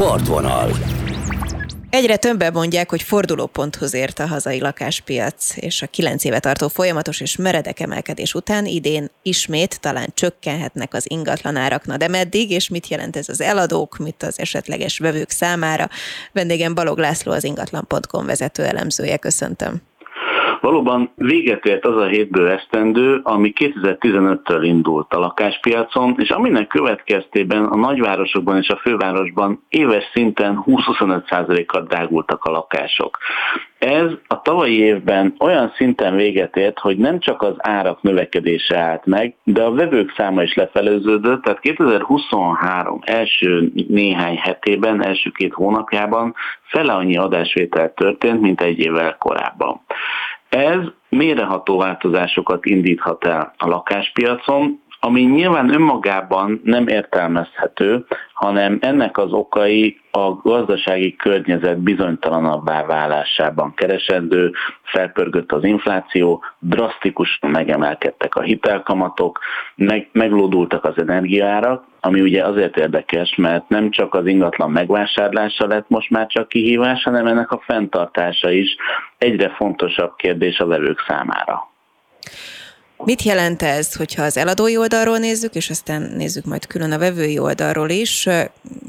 Partvonal. Egyre többen mondják, hogy fordulóponthoz ért a hazai lakáspiac, és a kilenc éve tartó folyamatos és meredek emelkedés után idén ismét talán csökkenhetnek az ingatlanárak. Na de meddig, és mit jelent ez az eladók, mit az esetleges vevők számára? Vendégem Balog László, az ingatlan.com vezető elemzője. Köszöntöm. Valóban véget ért az a hétből esztendő, ami 2015-től indult a lakáspiacon, és aminek következtében a nagyvárosokban és a fővárosban éves szinten 20-25%-kal drágultak a lakások. Ez a tavalyi évben olyan szinten véget ért, hogy nem csak az árak növekedése állt meg, de a vevők száma is lefelőződött, tehát 2023 első néhány hetében, első két hónapjában fele annyi adásvétel történt, mint egy évvel korábban. Ez méreható változásokat indíthat el a lakáspiacon, ami nyilván önmagában nem értelmezhető, hanem ennek az okai a gazdasági környezet bizonytalanabbá válásában keresendő, felpörgött az infláció, drasztikusan megemelkedtek a hitelkamatok, meg, meglódultak az energiaárak, ami ugye azért érdekes, mert nem csak az ingatlan megvásárlása lett most már csak kihívás, hanem ennek a fenntartása is egyre fontosabb kérdés a vevők számára. Mit jelent ez, hogyha az eladói oldalról nézzük, és aztán nézzük majd külön a vevői oldalról is?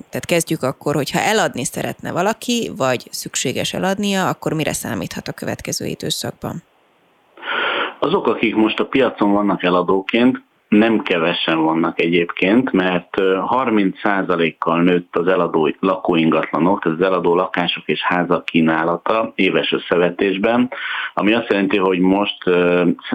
Tehát kezdjük akkor, hogyha eladni szeretne valaki, vagy szükséges eladnia, akkor mire számíthat a következő időszakban? Azok, akik most a piacon vannak eladóként, nem kevesen vannak egyébként, mert 30%-kal nőtt az eladó lakóingatlanok, az eladó lakások és házak kínálata éves összevetésben, ami azt jelenti, hogy most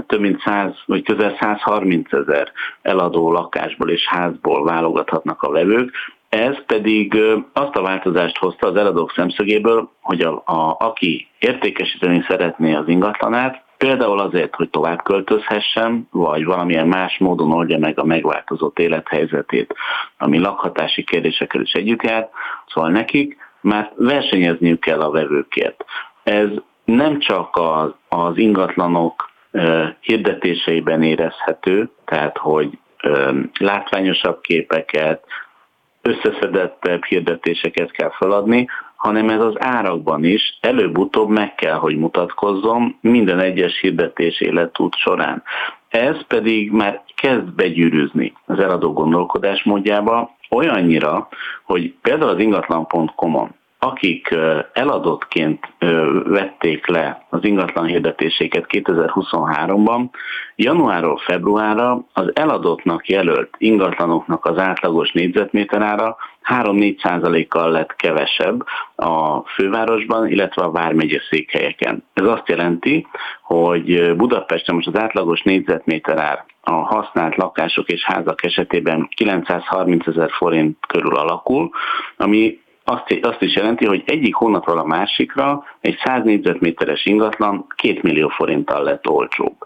több mint 100, vagy közel 130 ezer eladó lakásból és házból válogathatnak a vevők, ez pedig azt a változást hozta az eladók szemszögéből, hogy a, a, aki értékesíteni szeretné az ingatlanát, Például azért, hogy tovább költözhessen, vagy valamilyen más módon oldja meg a megváltozott élethelyzetét, ami lakhatási kérdésekkel is együtt jár, szóval nekik már versenyezniük kell a vevőkért. Ez nem csak az, az ingatlanok hirdetéseiben érezhető, tehát hogy látványosabb képeket, összeszedettebb hirdetéseket kell feladni, hanem ez az árakban is előbb-utóbb meg kell, hogy mutatkozzon minden egyes hirdetés életút során. Ez pedig már kezd begyűrűzni az eladó gondolkodásmódjába, olyannyira, hogy például az ingatlan.com-on akik eladottként vették le az ingatlan hirdetéséket 2023-ban, januárról februárra az eladottnak jelölt ingatlanoknak az átlagos négyzetméterára 3-4 százalékkal lett kevesebb a fővárosban, illetve a vármegye székhelyeken. Ez azt jelenti, hogy Budapesten most az átlagos négyzetméterár a használt lakások és házak esetében 930 ezer forint körül alakul, ami azt, azt is jelenti, hogy egyik hónapról a másikra egy 100 négyzetméteres ingatlan 2 millió forinttal lett olcsóbb.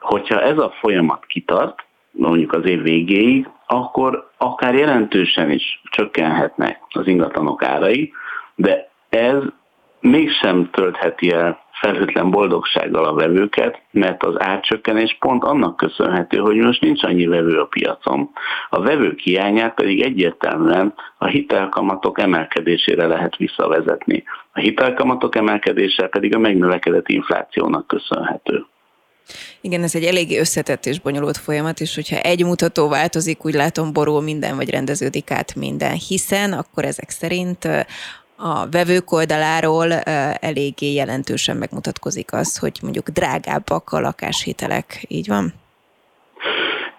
Hogyha ez a folyamat kitart, mondjuk az év végéig, akkor akár jelentősen is csökkenhetnek az ingatlanok árai, de ez mégsem töltheti el felhőtlen boldogsággal a vevőket, mert az árcsökkenés pont annak köszönhető, hogy most nincs annyi vevő a piacon. A vevők hiányát pedig egyértelműen a hitelkamatok emelkedésére lehet visszavezetni. A hitelkamatok emelkedése pedig a megnövekedett inflációnak köszönhető. Igen, ez egy eléggé összetett és bonyolult folyamat, és hogyha egy mutató változik, úgy látom borul minden, vagy rendeződik át minden, hiszen akkor ezek szerint a vevők oldaláról eléggé jelentősen megmutatkozik az, hogy mondjuk drágábbak a lakáshitelek. Így van?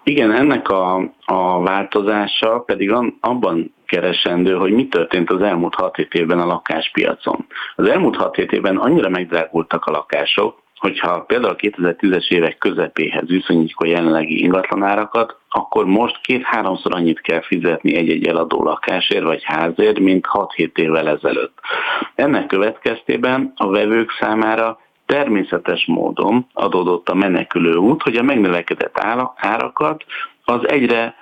Igen, ennek a, a változása pedig abban keresendő, hogy mi történt az elmúlt 6 évben a lakáspiacon. Az elmúlt 6 évben annyira megdrágultak a lakások, hogyha például a 2010-es évek közepéhez viszonyítjuk a jelenlegi ingatlanárakat, akkor most két-háromszor annyit kell fizetni egy-egy eladó lakásért vagy házért, mint 6-7 évvel ezelőtt. Ennek következtében a vevők számára természetes módon adódott a menekülő út, hogy a megnövekedett árakat az egyre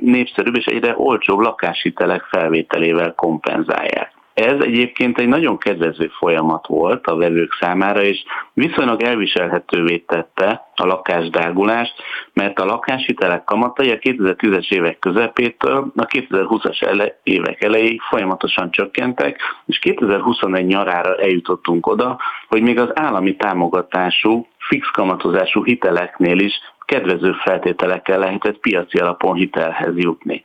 népszerűbb és egyre olcsóbb lakáshitelek felvételével kompenzálják. Ez egyébként egy nagyon kedvező folyamat volt a vevők számára, és viszonylag elviselhetővé tette a lakásdrágulást, mert a lakáshitelek kamatai a 2010-es évek közepétől a 2020-as ele- évek elejéig folyamatosan csökkentek, és 2021 nyarára eljutottunk oda, hogy még az állami támogatású, fix kamatozású hiteleknél is kedvező feltételekkel lehetett piaci alapon hitelhez jutni.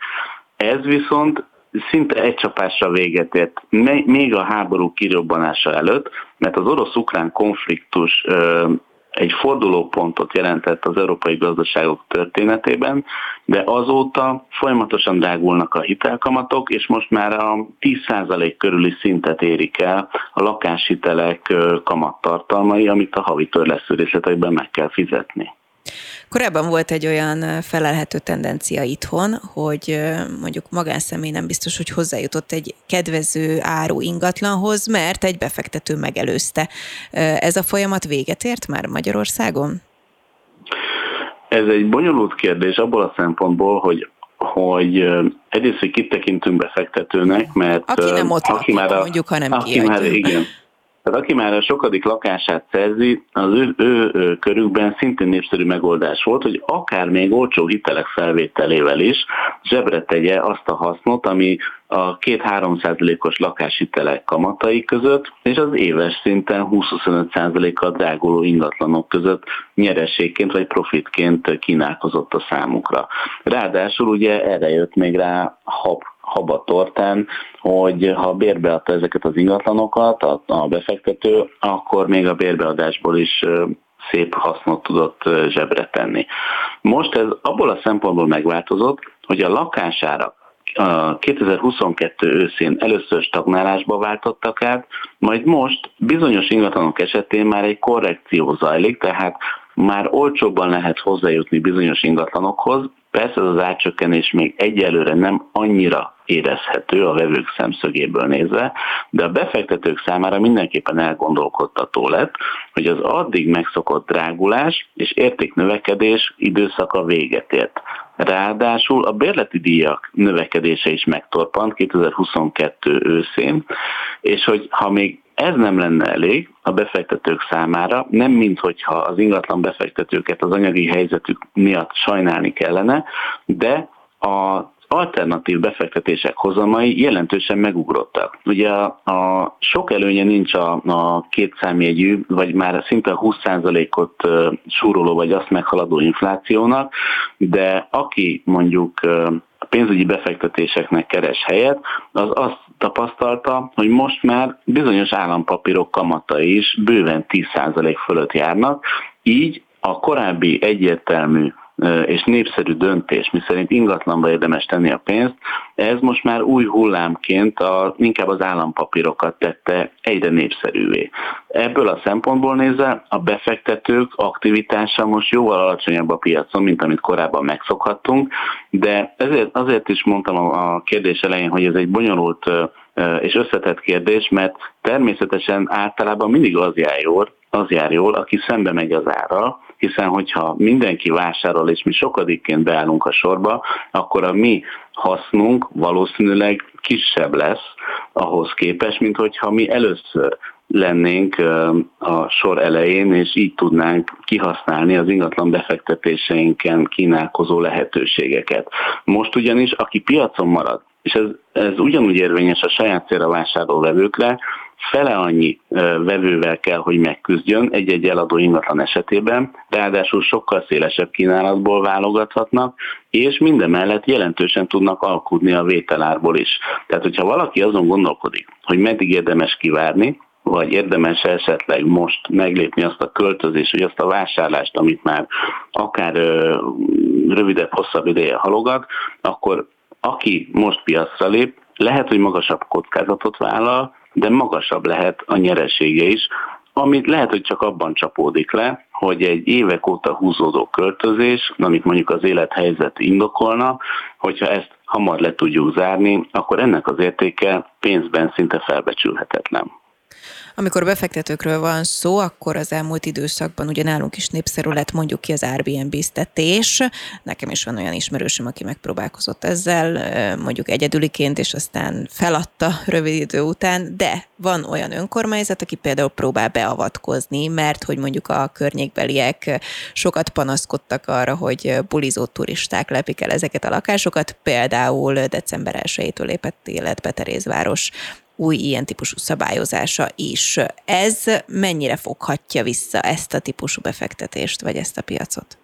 Ez viszont szinte egy csapásra véget ért, még a háború kirobbanása előtt, mert az orosz-ukrán konfliktus egy fordulópontot jelentett az európai gazdaságok történetében, de azóta folyamatosan drágulnak a hitelkamatok, és most már a 10% körüli szintet érik el a lakáshitelek kamattartalmai, amit a havi törlesztő meg kell fizetni. Korábban volt egy olyan felelhető tendencia itthon, hogy mondjuk magánszemély nem biztos, hogy hozzájutott egy kedvező áru ingatlanhoz, mert egy befektető megelőzte. Ez a folyamat véget ért már Magyarországon? Ez egy bonyolult kérdés abból a szempontból, hogy hogy egyrészt, hogy kit tekintünk befektetőnek, mert aki nem ott aki lakik, már a, mondjuk, hanem aki már, igen, tehát aki már a sokadik lakását szerzi, az ő, ő, ő körükben szintén népszerű megoldás volt, hogy akár még olcsó hitelek felvételével is zsebre tegye azt a hasznot, ami a 2-3 százalékos lakáshitelek kamatai között, és az éves szinten 20-25 százalékkal dráguló ingatlanok között nyereségként vagy profitként kínálkozott a számukra. Ráadásul ugye erre jött még rá hab habatortán, hogy ha bérbeadta ezeket az ingatlanokat a, a befektető, akkor még a bérbeadásból is szép hasznot tudott zsebre tenni. Most ez abból a szempontból megváltozott, hogy a lakására 2022 őszén először stagnálásba váltottak át, majd most bizonyos ingatlanok esetén már egy korrekció zajlik, tehát már olcsóbban lehet hozzájutni bizonyos ingatlanokhoz, Persze az átcsökkenés még egyelőre nem annyira érezhető a vevők szemszögéből nézve, de a befektetők számára mindenképpen elgondolkodtató lett, hogy az addig megszokott drágulás és értéknövekedés időszaka véget ért. Ráadásul a bérleti díjak növekedése is megtorpant 2022 őszén, és hogy ha még ez nem lenne elég a befektetők számára, nem minthogyha az ingatlan befektetőket az anyagi helyzetük miatt sajnálni kellene, de a alternatív befektetések hozamai jelentősen megugrottak. Ugye a, a sok előnye nincs a, a két számjegyű, vagy már szinte 20%-ot súroló, vagy azt meghaladó inflációnak, de aki mondjuk a pénzügyi befektetéseknek keres helyet, az azt tapasztalta, hogy most már bizonyos állampapírok kamatai is bőven 10% fölött járnak, így a korábbi egyértelmű és népszerű döntés, miszerint ingatlanba érdemes tenni a pénzt, ez most már új hullámként a, inkább az állampapírokat tette egyre népszerűvé. Ebből a szempontból nézve a befektetők aktivitása most jóval alacsonyabb a piacon, mint amit korábban megszokhattunk, de ezért, azért is mondtam a kérdés elején, hogy ez egy bonyolult és összetett kérdés, mert természetesen általában mindig az jár jól, az jár jól, aki szembe megy az ára, hiszen hogyha mindenki vásárol, és mi sokadikként beállunk a sorba, akkor a mi hasznunk valószínűleg kisebb lesz ahhoz képest, mint hogyha mi először lennénk a sor elején, és így tudnánk kihasználni az ingatlan befektetéseinken kínálkozó lehetőségeket. Most ugyanis, aki piacon marad, és ez, ez ugyanúgy érvényes a saját célra vásárló vevőkre, fele annyi vevővel kell, hogy megküzdjön egy-egy eladó ingatlan esetében, ráadásul sokkal szélesebb kínálatból válogathatnak, és minden mellett jelentősen tudnak alkudni a vételárból is. Tehát, hogyha valaki azon gondolkodik, hogy meddig érdemes kivárni, vagy érdemes esetleg most meglépni azt a költözést, vagy azt a vásárlást, amit már akár rövidebb, hosszabb ideje halogat, akkor aki most piacra lép, lehet, hogy magasabb kockázatot vállal, de magasabb lehet a nyeresége is, amit lehet, hogy csak abban csapódik le, hogy egy évek óta húzódó költözés, amit mondjuk az élethelyzet indokolna, hogyha ezt hamar le tudjuk zárni, akkor ennek az értéke pénzben szinte felbecsülhetetlen. Amikor befektetőkről van szó, akkor az elmúlt időszakban ugye nálunk is népszerű lett mondjuk ki az Airbnb-ztetés. Nekem is van olyan ismerősöm, aki megpróbálkozott ezzel, mondjuk egyedüliként, és aztán feladta rövid idő után, de van olyan önkormányzat, aki például próbál beavatkozni, mert hogy mondjuk a környékbeliek sokat panaszkodtak arra, hogy bulizó turisták lepik el ezeket a lakásokat, például december 1-től lépett életbe Terézváros új ilyen típusú szabályozása is. Ez mennyire foghatja vissza ezt a típusú befektetést, vagy ezt a piacot?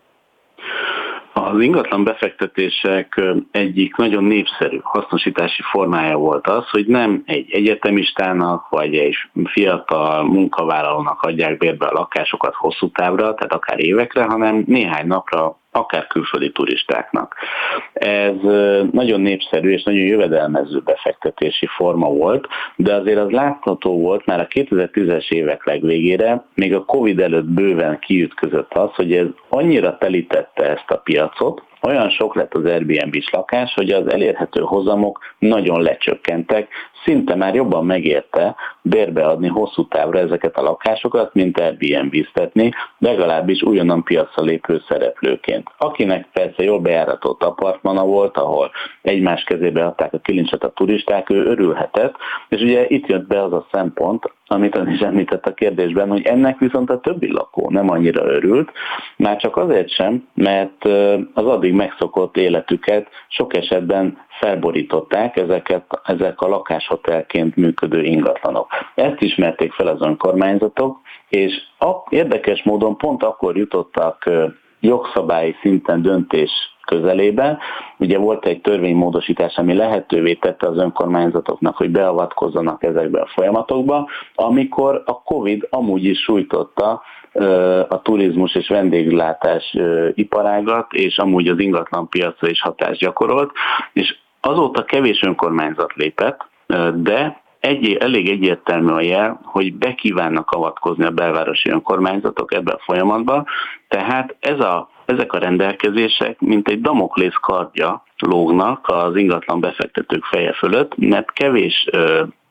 Az ingatlan befektetések egyik nagyon népszerű hasznosítási formája volt az, hogy nem egy egyetemistának vagy egy fiatal munkavállalónak adják bérbe a lakásokat hosszú távra, tehát akár évekre, hanem néhány napra akár külföldi turistáknak. Ez nagyon népszerű és nagyon jövedelmező befektetési forma volt, de azért az látható volt már a 2010-es évek legvégére, még a Covid előtt bőven kiütközött az, hogy ez annyira telítette ezt a piacot, olyan sok lett az Airbnb-s lakás, hogy az elérhető hozamok nagyon lecsökkentek, szinte már jobban megérte bérbeadni hosszú távra ezeket a lakásokat, mint Airbnb-ztetni, legalábbis újonnan piacra lépő szereplőként. Akinek persze jól bejáratott apartmana volt, ahol egymás kezébe adták a kilincset a turisták, ő örülhetett, és ugye itt jött be az a szempont, amit ön is említett a kérdésben, hogy ennek viszont a többi lakó nem annyira örült, már csak azért sem, mert az addig megszokott életüket sok esetben felborították ezeket, ezek a lakáshotelként működő ingatlanok. Ezt ismerték fel az önkormányzatok, és a, érdekes módon pont akkor jutottak jogszabályi szinten döntés közelébe. Ugye volt egy törvénymódosítás, ami lehetővé tette az önkormányzatoknak, hogy beavatkozzanak ezekbe a folyamatokba, amikor a Covid amúgy is sújtotta a turizmus és vendéglátás iparágat, és amúgy az ingatlan piacra is hatást gyakorolt, és azóta kevés önkormányzat lépett, de egy, elég egyértelmű a jel, hogy bekívánnak avatkozni a belvárosi önkormányzatok ebbe a folyamatba, tehát ez a, ezek a rendelkezések, mint egy damoklész kardja lógnak az ingatlan befektetők feje fölött, mert kevés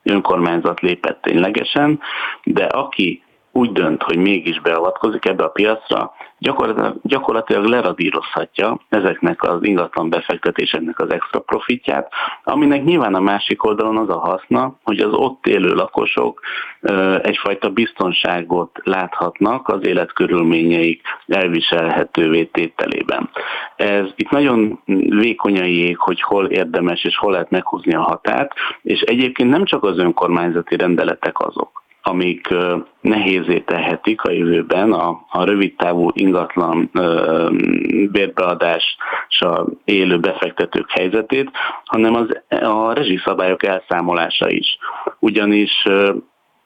önkormányzat lépett ténylegesen, de aki úgy dönt, hogy mégis beavatkozik ebbe a piacra, gyakorlatilag, gyakorlatilag leradírozhatja ezeknek az ingatlan befektetéseknek az extra profitját, aminek nyilván a másik oldalon az a haszna, hogy az ott élő lakosok egyfajta biztonságot láthatnak az életkörülményeik elviselhetővé tételében. Ez itt nagyon vékony a hogy hol érdemes és hol lehet meghúzni a határt, és egyébként nem csak az önkormányzati rendeletek azok, amik nehézé tehetik a jövőben a, a rövidtávú ingatlan bérbeadással élő befektetők helyzetét, hanem az, a rezsiszabályok elszámolása is. Ugyanis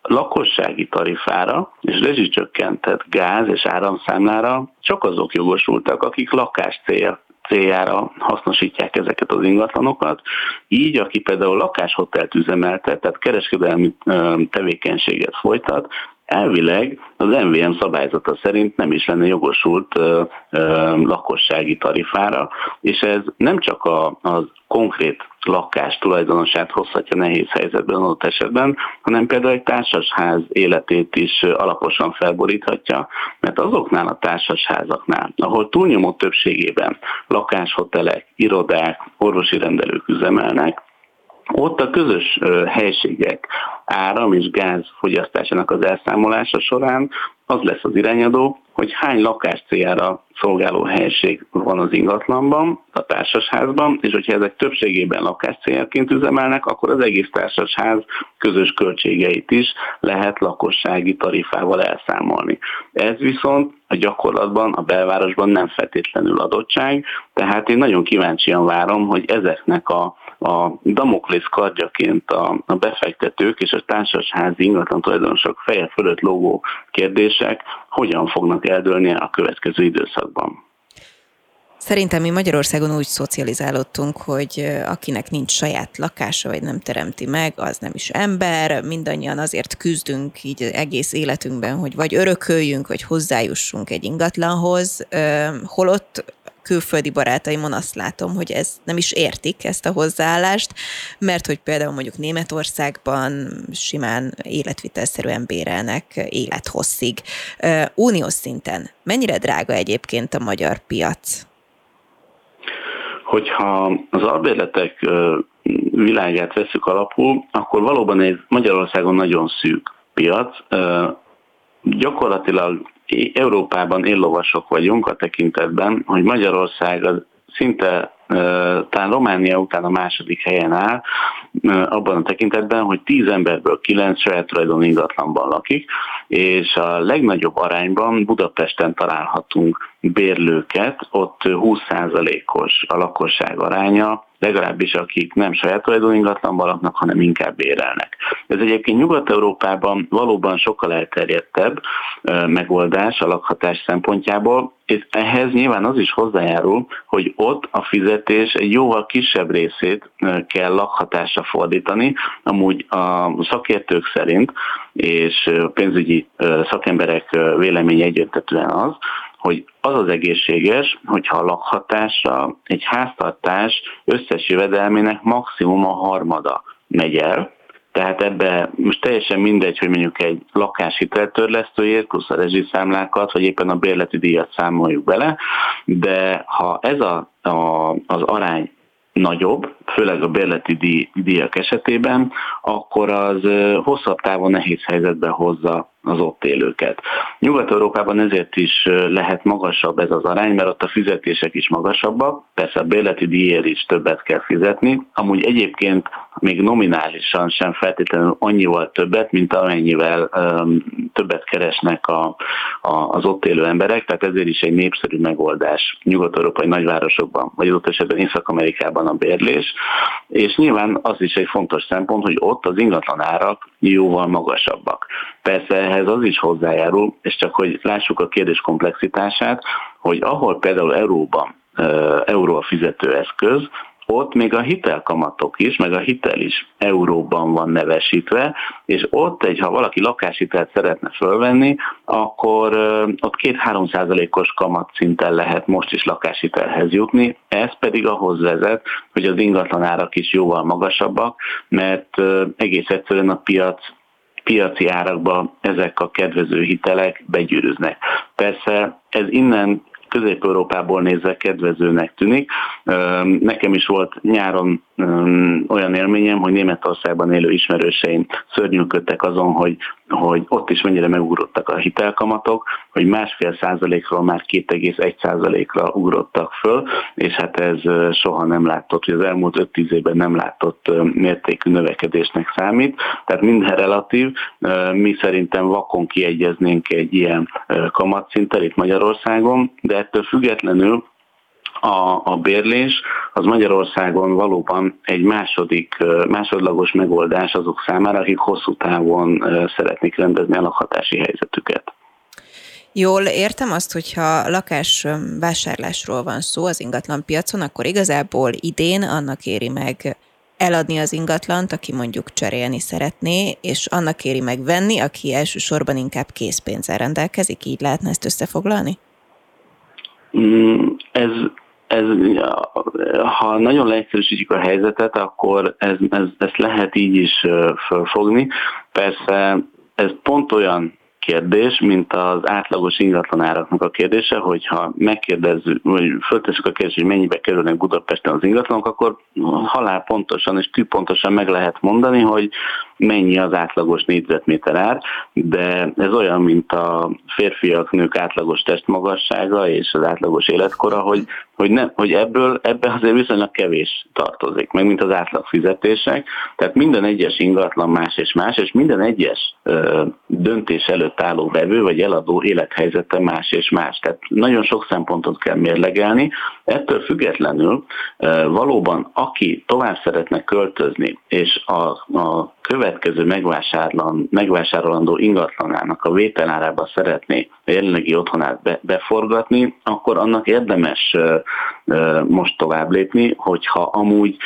lakossági tarifára és rezsicsökkentett gáz és áramszámlára csak azok jogosultak, akik lakás cél céljára hasznosítják ezeket az ingatlanokat. Így, aki például lakáshotelt üzemeltet, tehát kereskedelmi tevékenységet folytat, elvileg az MVM szabályzata szerint nem is lenne jogosult ö, ö, lakossági tarifára, és ez nem csak a, az konkrét lakás tulajdonosát hozhatja nehéz helyzetben adott esetben, hanem például egy társasház életét is alaposan felboríthatja, mert azoknál a társasházaknál, ahol túlnyomó többségében lakáshotelek, irodák, orvosi rendelők üzemelnek, ott a közös helységek áram és gáz fogyasztásának az elszámolása során az lesz az irányadó, hogy hány lakás céljára szolgáló helység van az ingatlanban, a társasházban, és hogyha ezek többségében lakás céljaként üzemelnek, akkor az egész társasház közös költségeit is lehet lakossági tarifával elszámolni. Ez viszont a gyakorlatban, a belvárosban nem feltétlenül adottság, tehát én nagyon kíváncsian várom, hogy ezeknek a, a Damoklész kardjaként a, a befektetők és a társasházi ingatlan tulajdonosok feje fölött lógó kérdések hogyan fognak eldőlni a következő időszakban. Szerintem mi Magyarországon úgy szocializálódtunk, hogy akinek nincs saját lakása, vagy nem teremti meg, az nem is ember. Mindannyian azért küzdünk így egész életünkben, hogy vagy örököljünk, vagy hozzájussunk egy ingatlanhoz, holott külföldi barátaimon azt látom, hogy ez nem is értik ezt a hozzáállást, mert hogy például mondjuk Németországban simán életvitelszerűen bérelnek élethosszig. Uniós szinten mennyire drága egyébként a magyar piac? Hogyha az albérletek világát veszük alapul, akkor valóban egy Magyarországon nagyon szűk piac. Gyakorlatilag Európában éllovasok vagyunk a tekintetben, hogy Magyarország az szinte talán Románia után a második helyen áll, abban a tekintetben, hogy 10 emberből 9 saját tulajdon ingatlanban lakik, és a legnagyobb arányban Budapesten találhatunk bérlőket, ott 20%-os a lakosság aránya, legalábbis akik nem saját tulajdon ingatlanban laknak, hanem inkább bérelnek. Ez egyébként Nyugat-Európában valóban sokkal elterjedtebb megoldás a lakhatás szempontjából, és ehhez nyilván az is hozzájárul, hogy ott a fizetés egy jóval kisebb részét kell lakhatásra fordítani, amúgy a szakértők szerint, és pénzügyi szakemberek véleménye egyértelműen az, hogy az az egészséges, hogyha a lakhatásra egy háztartás összes jövedelmének maximum a harmada megy el, tehát ebbe most teljesen mindegy, hogy mondjuk egy lakáshiteltörlesztőért, plusz a rezsiszámlákat, vagy éppen a bérleti díjat számoljuk bele, de ha ez a, a, az arány nagyobb, főleg a bérleti díj, díjak esetében, akkor az hosszabb távon nehéz helyzetbe hozza az ott élőket. Nyugat-Európában ezért is lehet magasabb ez az arány, mert ott a fizetések is magasabbak, persze a bérleti díjért is többet kell fizetni, amúgy egyébként még nominálisan sem feltétlenül annyival többet, mint amennyivel um, többet keresnek a, a, az ott élő emberek, tehát ezért is egy népszerű megoldás nyugat-európai nagyvárosokban, vagy ott esetben Észak-Amerikában a bérlés, és nyilván az is egy fontos szempont, hogy ott az ingatlan árak jóval magasabbak. Persze ehhez az is hozzájárul, és csak hogy lássuk a kérdés komplexitását, hogy ahol például euróban euró a fizetőeszköz, ott még a hitelkamatok is, meg a hitel is euróban van nevesítve, és ott egy, ha valaki lakáshitelt szeretne fölvenni, akkor ott két-három százalékos kamatszinten lehet most is lakáshitelhez jutni, ez pedig ahhoz vezet, hogy az ingatlanárak is jóval magasabbak, mert egész egyszerűen a piac piaci árakba ezek a kedvező hitelek begyűrűznek. Persze ez innen Közép-Európából nézve kedvezőnek tűnik. Nekem is volt nyáron olyan élményem, hogy Németországban élő ismerőseim szörnyűködtek azon, hogy, hogy ott is mennyire megugrottak a hitelkamatok, hogy másfél százalékról már 2,1 százalékra ugrottak föl, és hát ez soha nem látott, hogy az elmúlt 5-10 évben nem látott mértékű növekedésnek számít. Tehát minden relatív, mi szerintem vakon kiegyeznénk egy ilyen kamatszinten itt Magyarországon, de ettől függetlenül a, a bérlés az Magyarországon valóban egy második, másodlagos megoldás azok számára, akik hosszú távon szeretnék rendezni a lakhatási helyzetüket. Jól értem azt, hogyha lakás vásárlásról van szó az ingatlan piacon, akkor igazából idén annak éri meg eladni az ingatlant, aki mondjuk cserélni szeretné, és annak éri meg venni, aki elsősorban inkább készpénzzel rendelkezik, így lehetne ezt összefoglalni? Mm, ez ez, ha nagyon leegyszerűsítjük a helyzetet, akkor ez, ez, ezt lehet így is fölfogni. Persze ez pont olyan kérdés, mint az átlagos ingatlanáraknak a kérdése, hogyha megkérdezzük, vagy föltesszük a kérdést, hogy mennyibe kerülnek Budapesten az ingatlanok, akkor halál pontosan és tűpontosan meg lehet mondani, hogy mennyi az átlagos négyzetméter ár, de ez olyan, mint a férfiak, nők átlagos testmagassága és az átlagos életkora, hogy, hogy, ne, hogy ebből ebbe azért viszonylag kevés tartozik, meg mint az átlag fizetések. Tehát minden egyes ingatlan más és más, és minden egyes ö, döntés előtt álló vevő vagy eladó élethelyzete más és más. Tehát nagyon sok szempontot kell mérlegelni. Ettől függetlenül ö, valóban aki tovább szeretne költözni, és a, a következő megvásárolandó ingatlanának a vételárába szeretné a jelenlegi otthonát be, beforgatni, akkor annak érdemes most tovább lépni, hogyha amúgy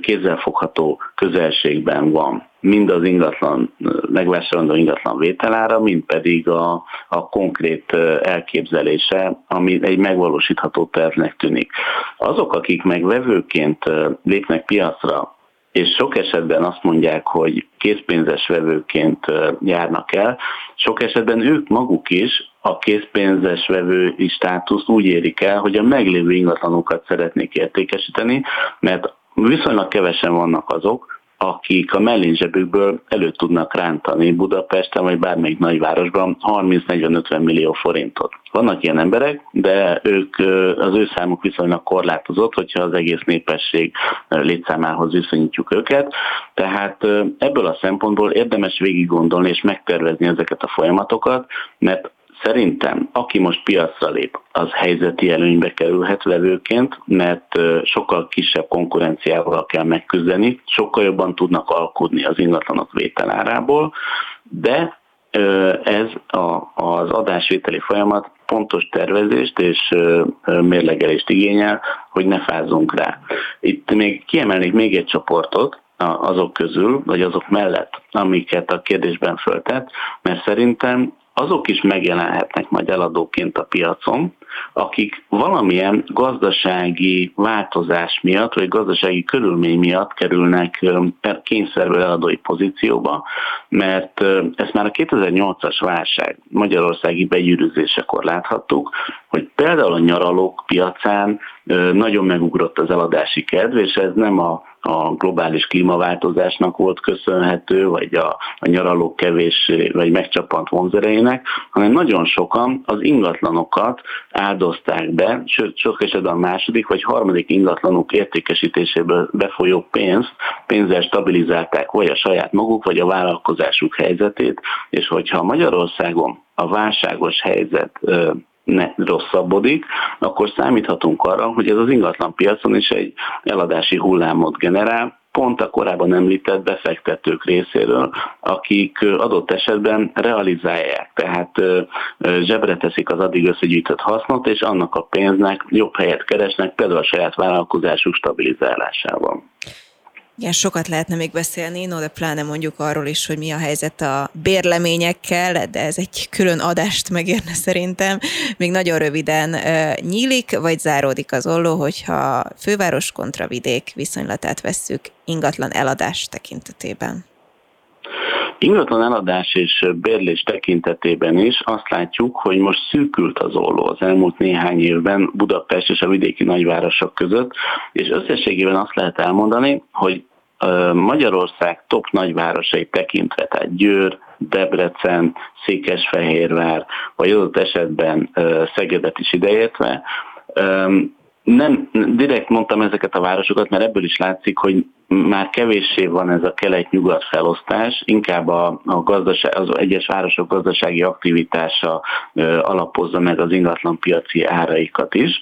kézzelfogható közelségben van mind az ingatlan, megvásárolandó ingatlan vételára, mind pedig a, a konkrét elképzelése, ami egy megvalósítható tervnek tűnik. Azok, akik megvevőként lépnek piacra, és sok esetben azt mondják, hogy készpénzes vevőként járnak el, sok esetben ők maguk is a készpénzes vevői státuszt úgy érik el, hogy a meglévő ingatlanokat szeretnék értékesíteni, mert viszonylag kevesen vannak azok, akik a mellényzsebükből elő tudnak rántani Budapesten vagy bármelyik nagyvárosban 30-40-50 millió forintot. Vannak ilyen emberek, de ők, az ő számuk viszonylag korlátozott, hogyha az egész népesség létszámához viszonyítjuk őket. Tehát ebből a szempontból érdemes végig gondolni és megtervezni ezeket a folyamatokat, mert Szerintem, aki most piacra lép, az helyzeti előnybe kerülhet vevőként, mert sokkal kisebb konkurenciával kell megküzdeni, sokkal jobban tudnak alkudni az ingatlanok vételárából, de ez az adásvételi folyamat pontos tervezést és mérlegelést igényel, hogy ne fázzunk rá. Itt még kiemelnék még egy csoportot, azok közül, vagy azok mellett, amiket a kérdésben föltett, mert szerintem azok is megjelenhetnek majd eladóként a piacon, akik valamilyen gazdasági változás miatt, vagy gazdasági körülmény miatt kerülnek kényszerből eladói pozícióba, mert ezt már a 2008-as válság magyarországi begyűrűzésekor láthattuk, hogy például a nyaralók piacán nagyon megugrott az eladási kedv, és ez nem a a globális klímaváltozásnak volt köszönhető, vagy a, a nyaralók kevés, vagy megcsapant vonzerejének, hanem nagyon sokan az ingatlanokat áldozták be, sőt sok esetben a második vagy harmadik ingatlanok értékesítéséből befolyó pénzt, pénzzel stabilizálták vagy a saját maguk, vagy a vállalkozásuk helyzetét, és hogyha Magyarországon a válságos helyzet ne rosszabbodik, akkor számíthatunk arra, hogy ez az ingatlan piacon is egy eladási hullámot generál, pont a korábban említett befektetők részéről, akik adott esetben realizálják, tehát zsebre teszik az addig összegyűjtött hasznot, és annak a pénznek jobb helyet keresnek, például a saját vállalkozásuk stabilizálásában. Igen, sokat lehetne még beszélni, no, de pláne mondjuk arról is, hogy mi a helyzet a bérleményekkel, de ez egy külön adást megérne szerintem. Még nagyon röviden nyílik, vagy záródik az olló, hogyha főváros kontra vidék viszonylatát vesszük ingatlan eladás tekintetében. Ingatlan eladás és bérlés tekintetében is azt látjuk, hogy most szűkült az olló az elmúlt néhány évben Budapest és a vidéki nagyvárosok között, és összességében azt lehet elmondani, hogy Magyarország top nagyvárosai tekintve, tehát Győr, Debrecen, Székesfehérvár, vagy adott esetben Szegedet is ideértve, nem direkt mondtam ezeket a városokat, mert ebből is látszik, hogy már kevéssé van ez a kelet-nyugat felosztás, inkább a, a gazdaság, az egyes városok gazdasági aktivitása ö, alapozza meg az ingatlanpiaci áraikat is.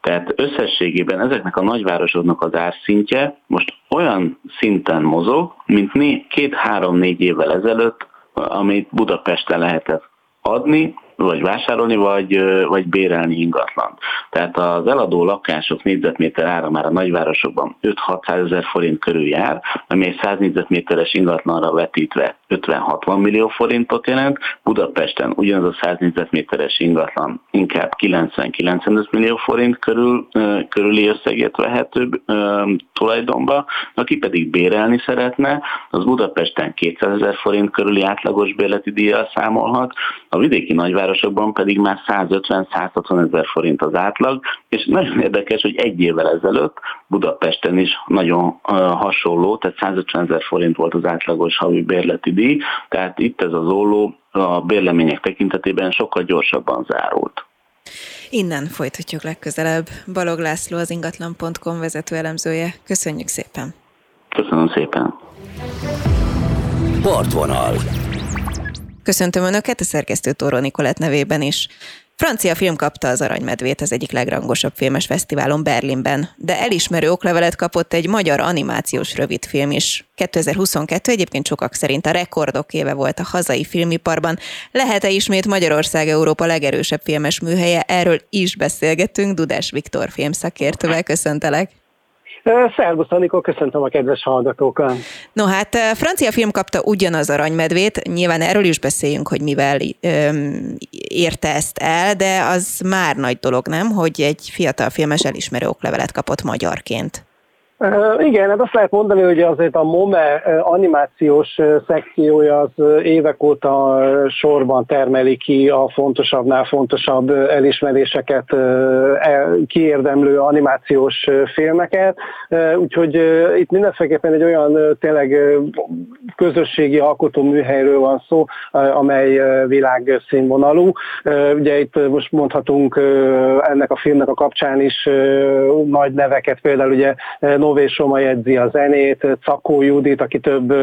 Tehát összességében ezeknek a nagyvárosoknak az árszintje most olyan szinten mozog, mint két-három-négy évvel ezelőtt, amit Budapesten lehetett adni, vagy vásárolni, vagy, vagy bérelni ingatlan. Tehát az eladó lakások négyzetméter ára már a nagyvárosokban 5-600 ezer forint körül jár, ami egy 100 négyzetméteres ingatlanra vetítve 50-60 millió forintot jelent, Budapesten ugyanaz a 100 négyzetméteres ingatlan inkább 90-95 millió forint körül, körüli összegét vehető tulajdonba, aki pedig bérelni szeretne, az Budapesten 200 ezer forint körüli átlagos bérleti díjjal számolhat, a vidéki nagyvárosokban városokban pedig már 150-160 ezer forint az átlag, és nagyon érdekes, hogy egy évvel ezelőtt Budapesten is nagyon hasonló, tehát 150 ezer forint volt az átlagos havi bérleti díj, tehát itt ez az olló a bérlemények tekintetében sokkal gyorsabban zárult. Innen folytatjuk legközelebb. Balog László az ingatlan.com vezető elemzője. Köszönjük szépen! Köszönöm szépen! Partvonal Köszöntöm Önöket a szerkesztő Tóró Nikolett nevében is. Francia film kapta az Aranymedvét az egyik legrangosabb filmes fesztiválon Berlinben, de elismerő oklevelet kapott egy magyar animációs rövidfilm is. 2022 egyébként sokak szerint a rekordok éve volt a hazai filmiparban. Lehet-e ismét Magyarország Európa legerősebb filmes műhelye? Erről is beszélgetünk. Dudás Viktor filmszakértővel köszöntelek. Szervusz, Anikó, köszöntöm a kedves hallgatókat. No hát, francia film kapta ugyanaz aranymedvét, nyilván erről is beszéljünk, hogy mivel öm, érte ezt el, de az már nagy dolog, nem, hogy egy fiatal filmes elismerő oklevelet kapott magyarként. Igen, hát azt lehet mondani, hogy azért a MOME animációs szekciója az évek óta sorban termeli ki a fontosabbnál fontosabb elismeréseket kiérdemlő animációs filmeket, úgyhogy itt mindenféleképpen egy olyan tényleg közösségi alkotó műhelyről van szó, amely világszínvonalú. Ugye itt most mondhatunk ennek a filmnek a kapcsán is nagy neveket, például ugye Nové Soma jegyzi a zenét, Cakó Judit, aki több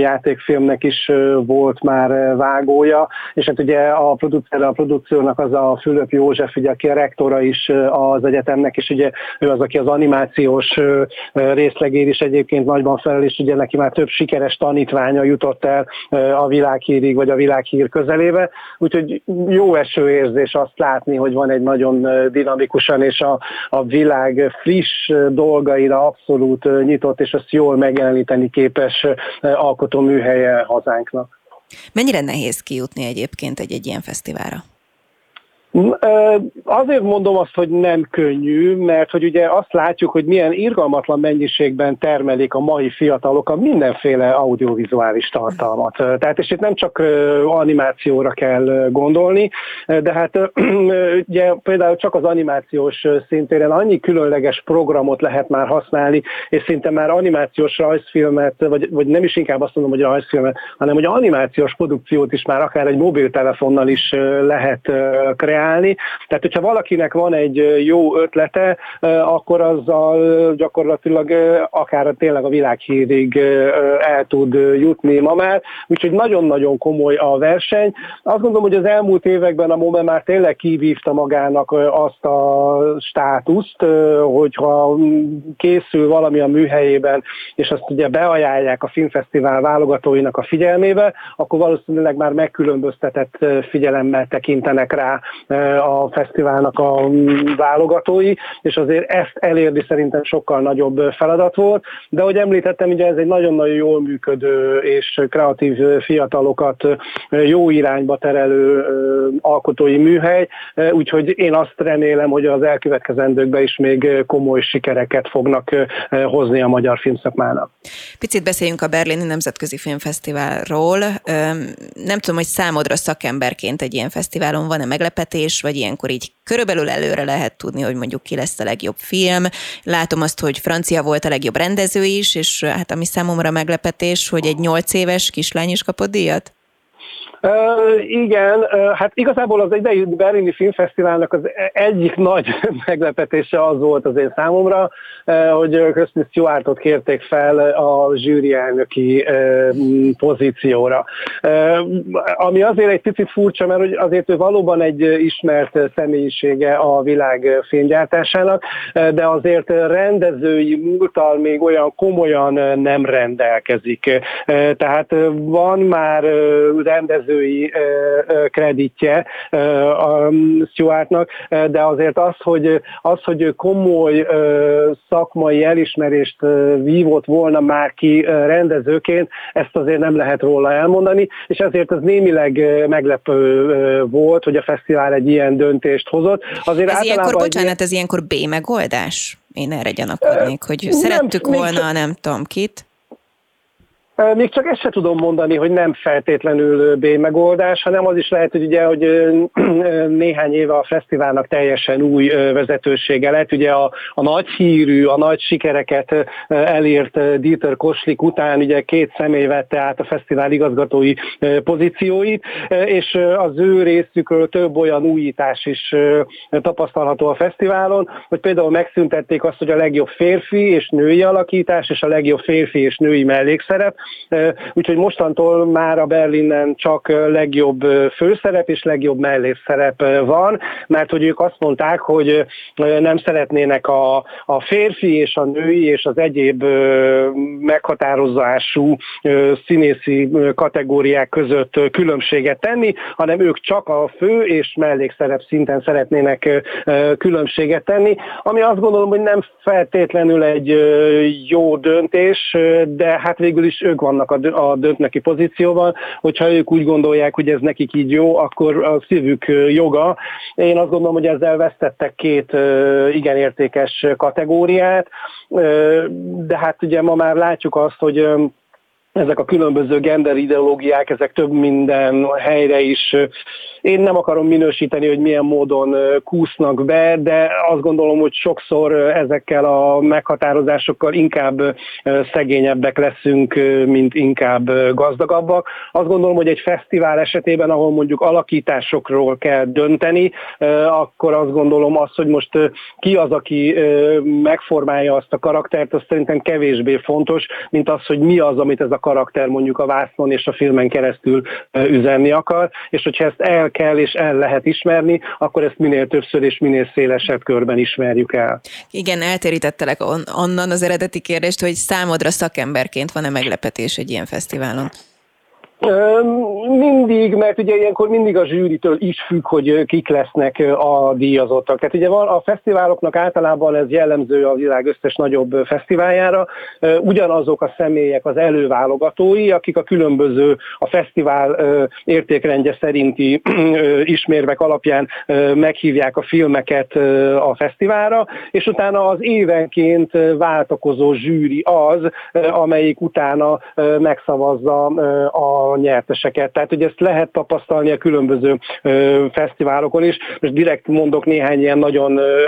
játékfilmnek is volt már vágója, és hát ugye a producer, a produkciónak az a Fülöp József, ugye, aki a rektora is az egyetemnek, és ugye ő az, aki az animációs részlegér is egyébként nagyban felel, és ugye neki már több sikeres tanítványa jutott el a világhírig, vagy a világhír közelébe, úgyhogy jó eső érzés azt látni, hogy van egy nagyon dinamikusan és a, a világ friss dolgaira abszolút nyitott, és azt jól megjeleníteni képes alkotó műhelye hazánknak. Mennyire nehéz kijutni egyébként egy, egy ilyen fesztiválra? Azért mondom azt, hogy nem könnyű, mert hogy ugye azt látjuk, hogy milyen irgalmatlan mennyiségben termelik a mai fiatalok a mindenféle audiovizuális tartalmat. Tehát és itt nem csak animációra kell gondolni, de hát ugye például csak az animációs szintéren annyi különleges programot lehet már használni, és szinte már animációs rajzfilmet, vagy, vagy nem is inkább azt mondom, hogy rajzfilmet, hanem hogy animációs produkciót is már akár egy mobiltelefonnal is lehet kreálni, kreálni. Tehát, hogyha valakinek van egy jó ötlete, akkor azzal gyakorlatilag akár tényleg a világhírig el tud jutni ma már. Úgyhogy nagyon-nagyon komoly a verseny. Azt gondolom, hogy az elmúlt években a MOME már tényleg kivívta magának azt a státuszt, hogyha készül valami a műhelyében, és azt ugye beajánlják a filmfesztivál válogatóinak a figyelmébe, akkor valószínűleg már megkülönböztetett figyelemmel tekintenek rá a fesztiválnak a válogatói, és azért ezt elérni szerintem sokkal nagyobb feladat volt, de ahogy említettem, ugye ez egy nagyon-nagyon jól működő és kreatív fiatalokat jó irányba terelő alkotói műhely, úgyhogy én azt remélem, hogy az elkövetkezendőkben is még komoly sikereket fognak hozni a magyar filmszakmának. Picit beszéljünk a Berlini Nemzetközi Filmfesztiválról. Nem tudom, hogy számodra szakemberként egy ilyen fesztiválon van-e meglepetés, meglepetés, vagy ilyenkor így körülbelül előre lehet tudni, hogy mondjuk ki lesz a legjobb film. Látom azt, hogy francia volt a legjobb rendező is, és hát ami számomra meglepetés, hogy egy nyolc éves kislány is kapott díjat. Uh, igen, uh, hát igazából az idei Berlini Filmfesztiválnak az egyik nagy meglepetése az volt az én számomra, uh, hogy Kristen Stewartot kérték fel a zsűri elnöki pozícióra. Ami azért egy picit furcsa, mert hogy azért ő valóban egy ismert személyisége a világ filmgyártásának, de azért rendezői múltal még olyan komolyan nem rendelkezik. Tehát van már rendező rendezői kreditje a Stuartnak, de azért az, hogy, az, hogy komoly szakmai elismerést vívott volna már ki rendezőként, ezt azért nem lehet róla elmondani, és ezért ez némileg meglepő volt, hogy a fesztivál egy ilyen döntést hozott. Azért ez ilyenkor, bocsánat, ez ilyenkor B megoldás? Én erre gyanakodnék, hogy nem, szerettük volna, nem tudom kit. Még csak ezt se tudom mondani, hogy nem feltétlenül B megoldás, hanem az is lehet, hogy ugye, hogy néhány éve a fesztiválnak teljesen új vezetősége lett. Ugye a, a nagy hírű, a nagy sikereket elért Dieter Koslik után ugye két személy vette át a fesztivál igazgatói pozícióit, és az ő részükről több olyan újítás is tapasztalható a fesztiválon, hogy például megszüntették azt, hogy a legjobb férfi és női alakítás, és a legjobb férfi és női mellékszerep, úgyhogy mostantól már a Berlinen csak legjobb főszerep és legjobb mellészerep van, mert hogy ők azt mondták, hogy nem szeretnének a, a férfi és a női és az egyéb meghatározású színészi kategóriák között különbséget tenni, hanem ők csak a fő és mellékszerep szinten szeretnének különbséget tenni, ami azt gondolom, hogy nem feltétlenül egy jó döntés, de hát végül is ők vannak a döntneki pozícióban, hogyha ők úgy gondolják, hogy ez nekik így jó, akkor a szívük joga. Én azt gondolom, hogy ezzel vesztettek két igen értékes kategóriát, de hát ugye ma már látjuk azt, hogy ezek a különböző gender ideológiák, ezek több minden helyre is én nem akarom minősíteni, hogy milyen módon kúsznak be, de azt gondolom, hogy sokszor ezekkel a meghatározásokkal inkább szegényebbek leszünk, mint inkább gazdagabbak. Azt gondolom, hogy egy fesztivál esetében, ahol mondjuk alakításokról kell dönteni, akkor azt gondolom azt, hogy most ki az, aki megformálja azt a karaktert, az szerintem kevésbé fontos, mint az, hogy mi az, amit ez a karakter mondjuk a vásznon és a filmen keresztül üzenni akar, és hogyha ezt el kell és el lehet ismerni, akkor ezt minél többször és minél szélesebb körben ismerjük el. Igen, eltérítettelek onnan az eredeti kérdést, hogy számodra szakemberként van-e meglepetés egy ilyen fesztiválon? Mindig, mert ugye ilyenkor mindig a zsűritől is függ, hogy kik lesznek a díjazottak. Tehát ugye a fesztiváloknak általában ez jellemző a világ összes nagyobb fesztiváljára, ugyanazok a személyek az előválogatói, akik a különböző a fesztivál értékrendje szerinti ismérvek alapján meghívják a filmeket a fesztiválra, és utána az évenként váltakozó zsűri az, amelyik utána megszavazza a nyerteseket. Tehát, hogy ezt lehet tapasztalni a különböző ö, fesztiválokon is. Most direkt mondok néhány ilyen nagyon ö,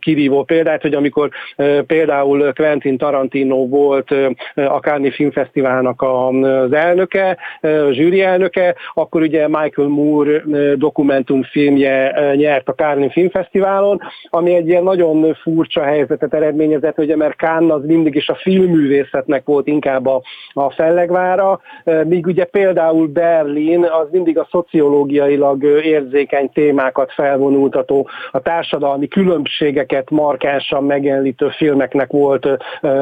kirívó példát, hogy amikor ö, például Quentin Tarantino volt ö, a Cannes Filmfesztiválnak az elnöke, a zsűri elnöke, akkor ugye Michael Moore dokumentumfilmje nyert a Cannes Filmfesztiválon, ami egy ilyen nagyon furcsa helyzetet eredményezett, hogy mert Cannes az mindig is a filmművészetnek volt inkább a, a fellegvára, míg ugye például Berlin az mindig a szociológiailag érzékeny témákat felvonultató, a társadalmi különbségeket markánsan megjeleníti filmeknek volt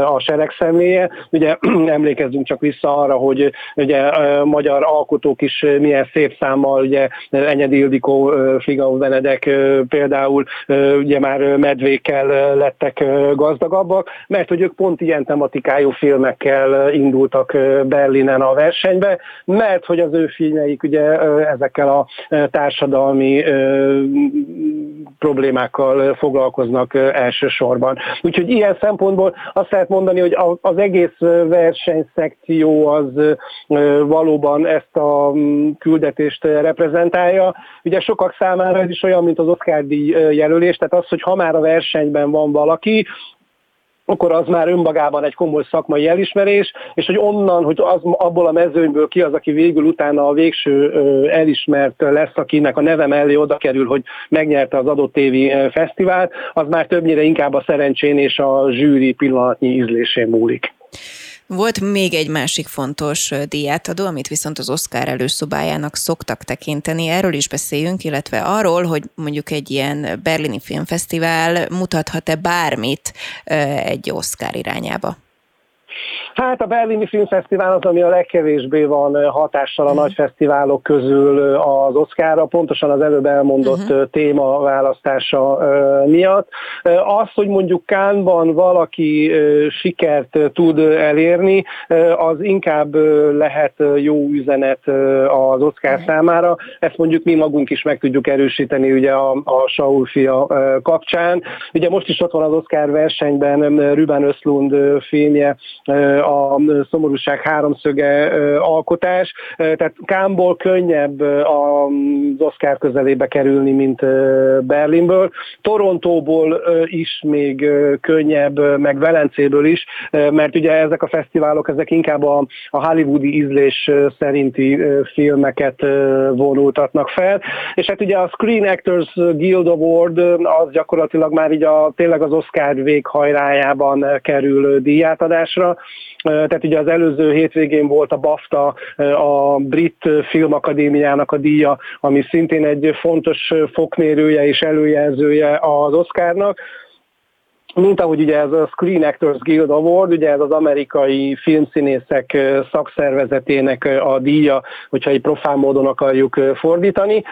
a seregszemléje. Ugye emlékezzünk csak vissza arra, hogy ugye magyar alkotók is milyen szép számmal, ugye Enyedi Ildikó, Figau Benedek például ugye már medvékkel lettek gazdagabbak, mert hogy ők pont ilyen tematikájú filmekkel indultak Berlinen a versenybe, mert hogy az ő filmjeik ugye ezekkel a társadalmi problémákkal foglalkoznak elsősorban. Úgyhogy ilyen szempontból azt lehet mondani, hogy az egész versenyszekció az valóban ezt a küldetést reprezentálja. Ugye sokak számára ez is olyan, mint az Oscar díj jelölés, tehát az, hogy ha már a versenyben van valaki, akkor az már önmagában egy komoly szakmai elismerés, és hogy onnan, hogy az, abból a mezőnyből ki az, aki végül utána a végső elismert lesz, akinek a neve mellé oda kerül, hogy megnyerte az adott évi fesztivált, az már többnyire inkább a szerencsén és a zsűri pillanatnyi ízlésén múlik. Volt még egy másik fontos díjátadó, amit viszont az Oscar előszobájának szoktak tekinteni. Erről is beszéljünk, illetve arról, hogy mondjuk egy ilyen berlini filmfesztivál mutathat-e bármit egy Oscar irányába. Hát a Berlini Filmfesztivál az, ami a legkevésbé van hatással a uh-huh. nagy fesztiválok közül az Oszkára, pontosan az előbb elmondott uh-huh. téma választása miatt. Az, hogy mondjuk Kánban valaki sikert tud elérni, az inkább lehet jó üzenet az Oszkár uh-huh. számára. Ezt mondjuk mi magunk is meg tudjuk erősíteni ugye a, a Saul fia kapcsán. Ugye most is ott van az Oszkár versenyben Ruben Östlund filmje, a szomorúság háromszöge alkotás, tehát Kámból könnyebb az Oscar közelébe kerülni, mint Berlinből. Torontóból is még könnyebb, meg Velencéből is, mert ugye ezek a fesztiválok, ezek inkább a, hollywoodi ízlés szerinti filmeket vonultatnak fel, és hát ugye a Screen Actors Guild Award az gyakorlatilag már így a, tényleg az Oscar véghajrájában kerül díjátadásra, Tehát ugye az előző hétvégén volt a BAFTA, a Brit Filmakadémiának a díja, ami szintén egy fontos fokmérője és előjelzője az Oscarnak mint ahogy ugye ez a Screen Actors Guild Award, ugye ez az amerikai filmszínészek szakszervezetének a díja, hogyha egy profán módon akarjuk fordítani,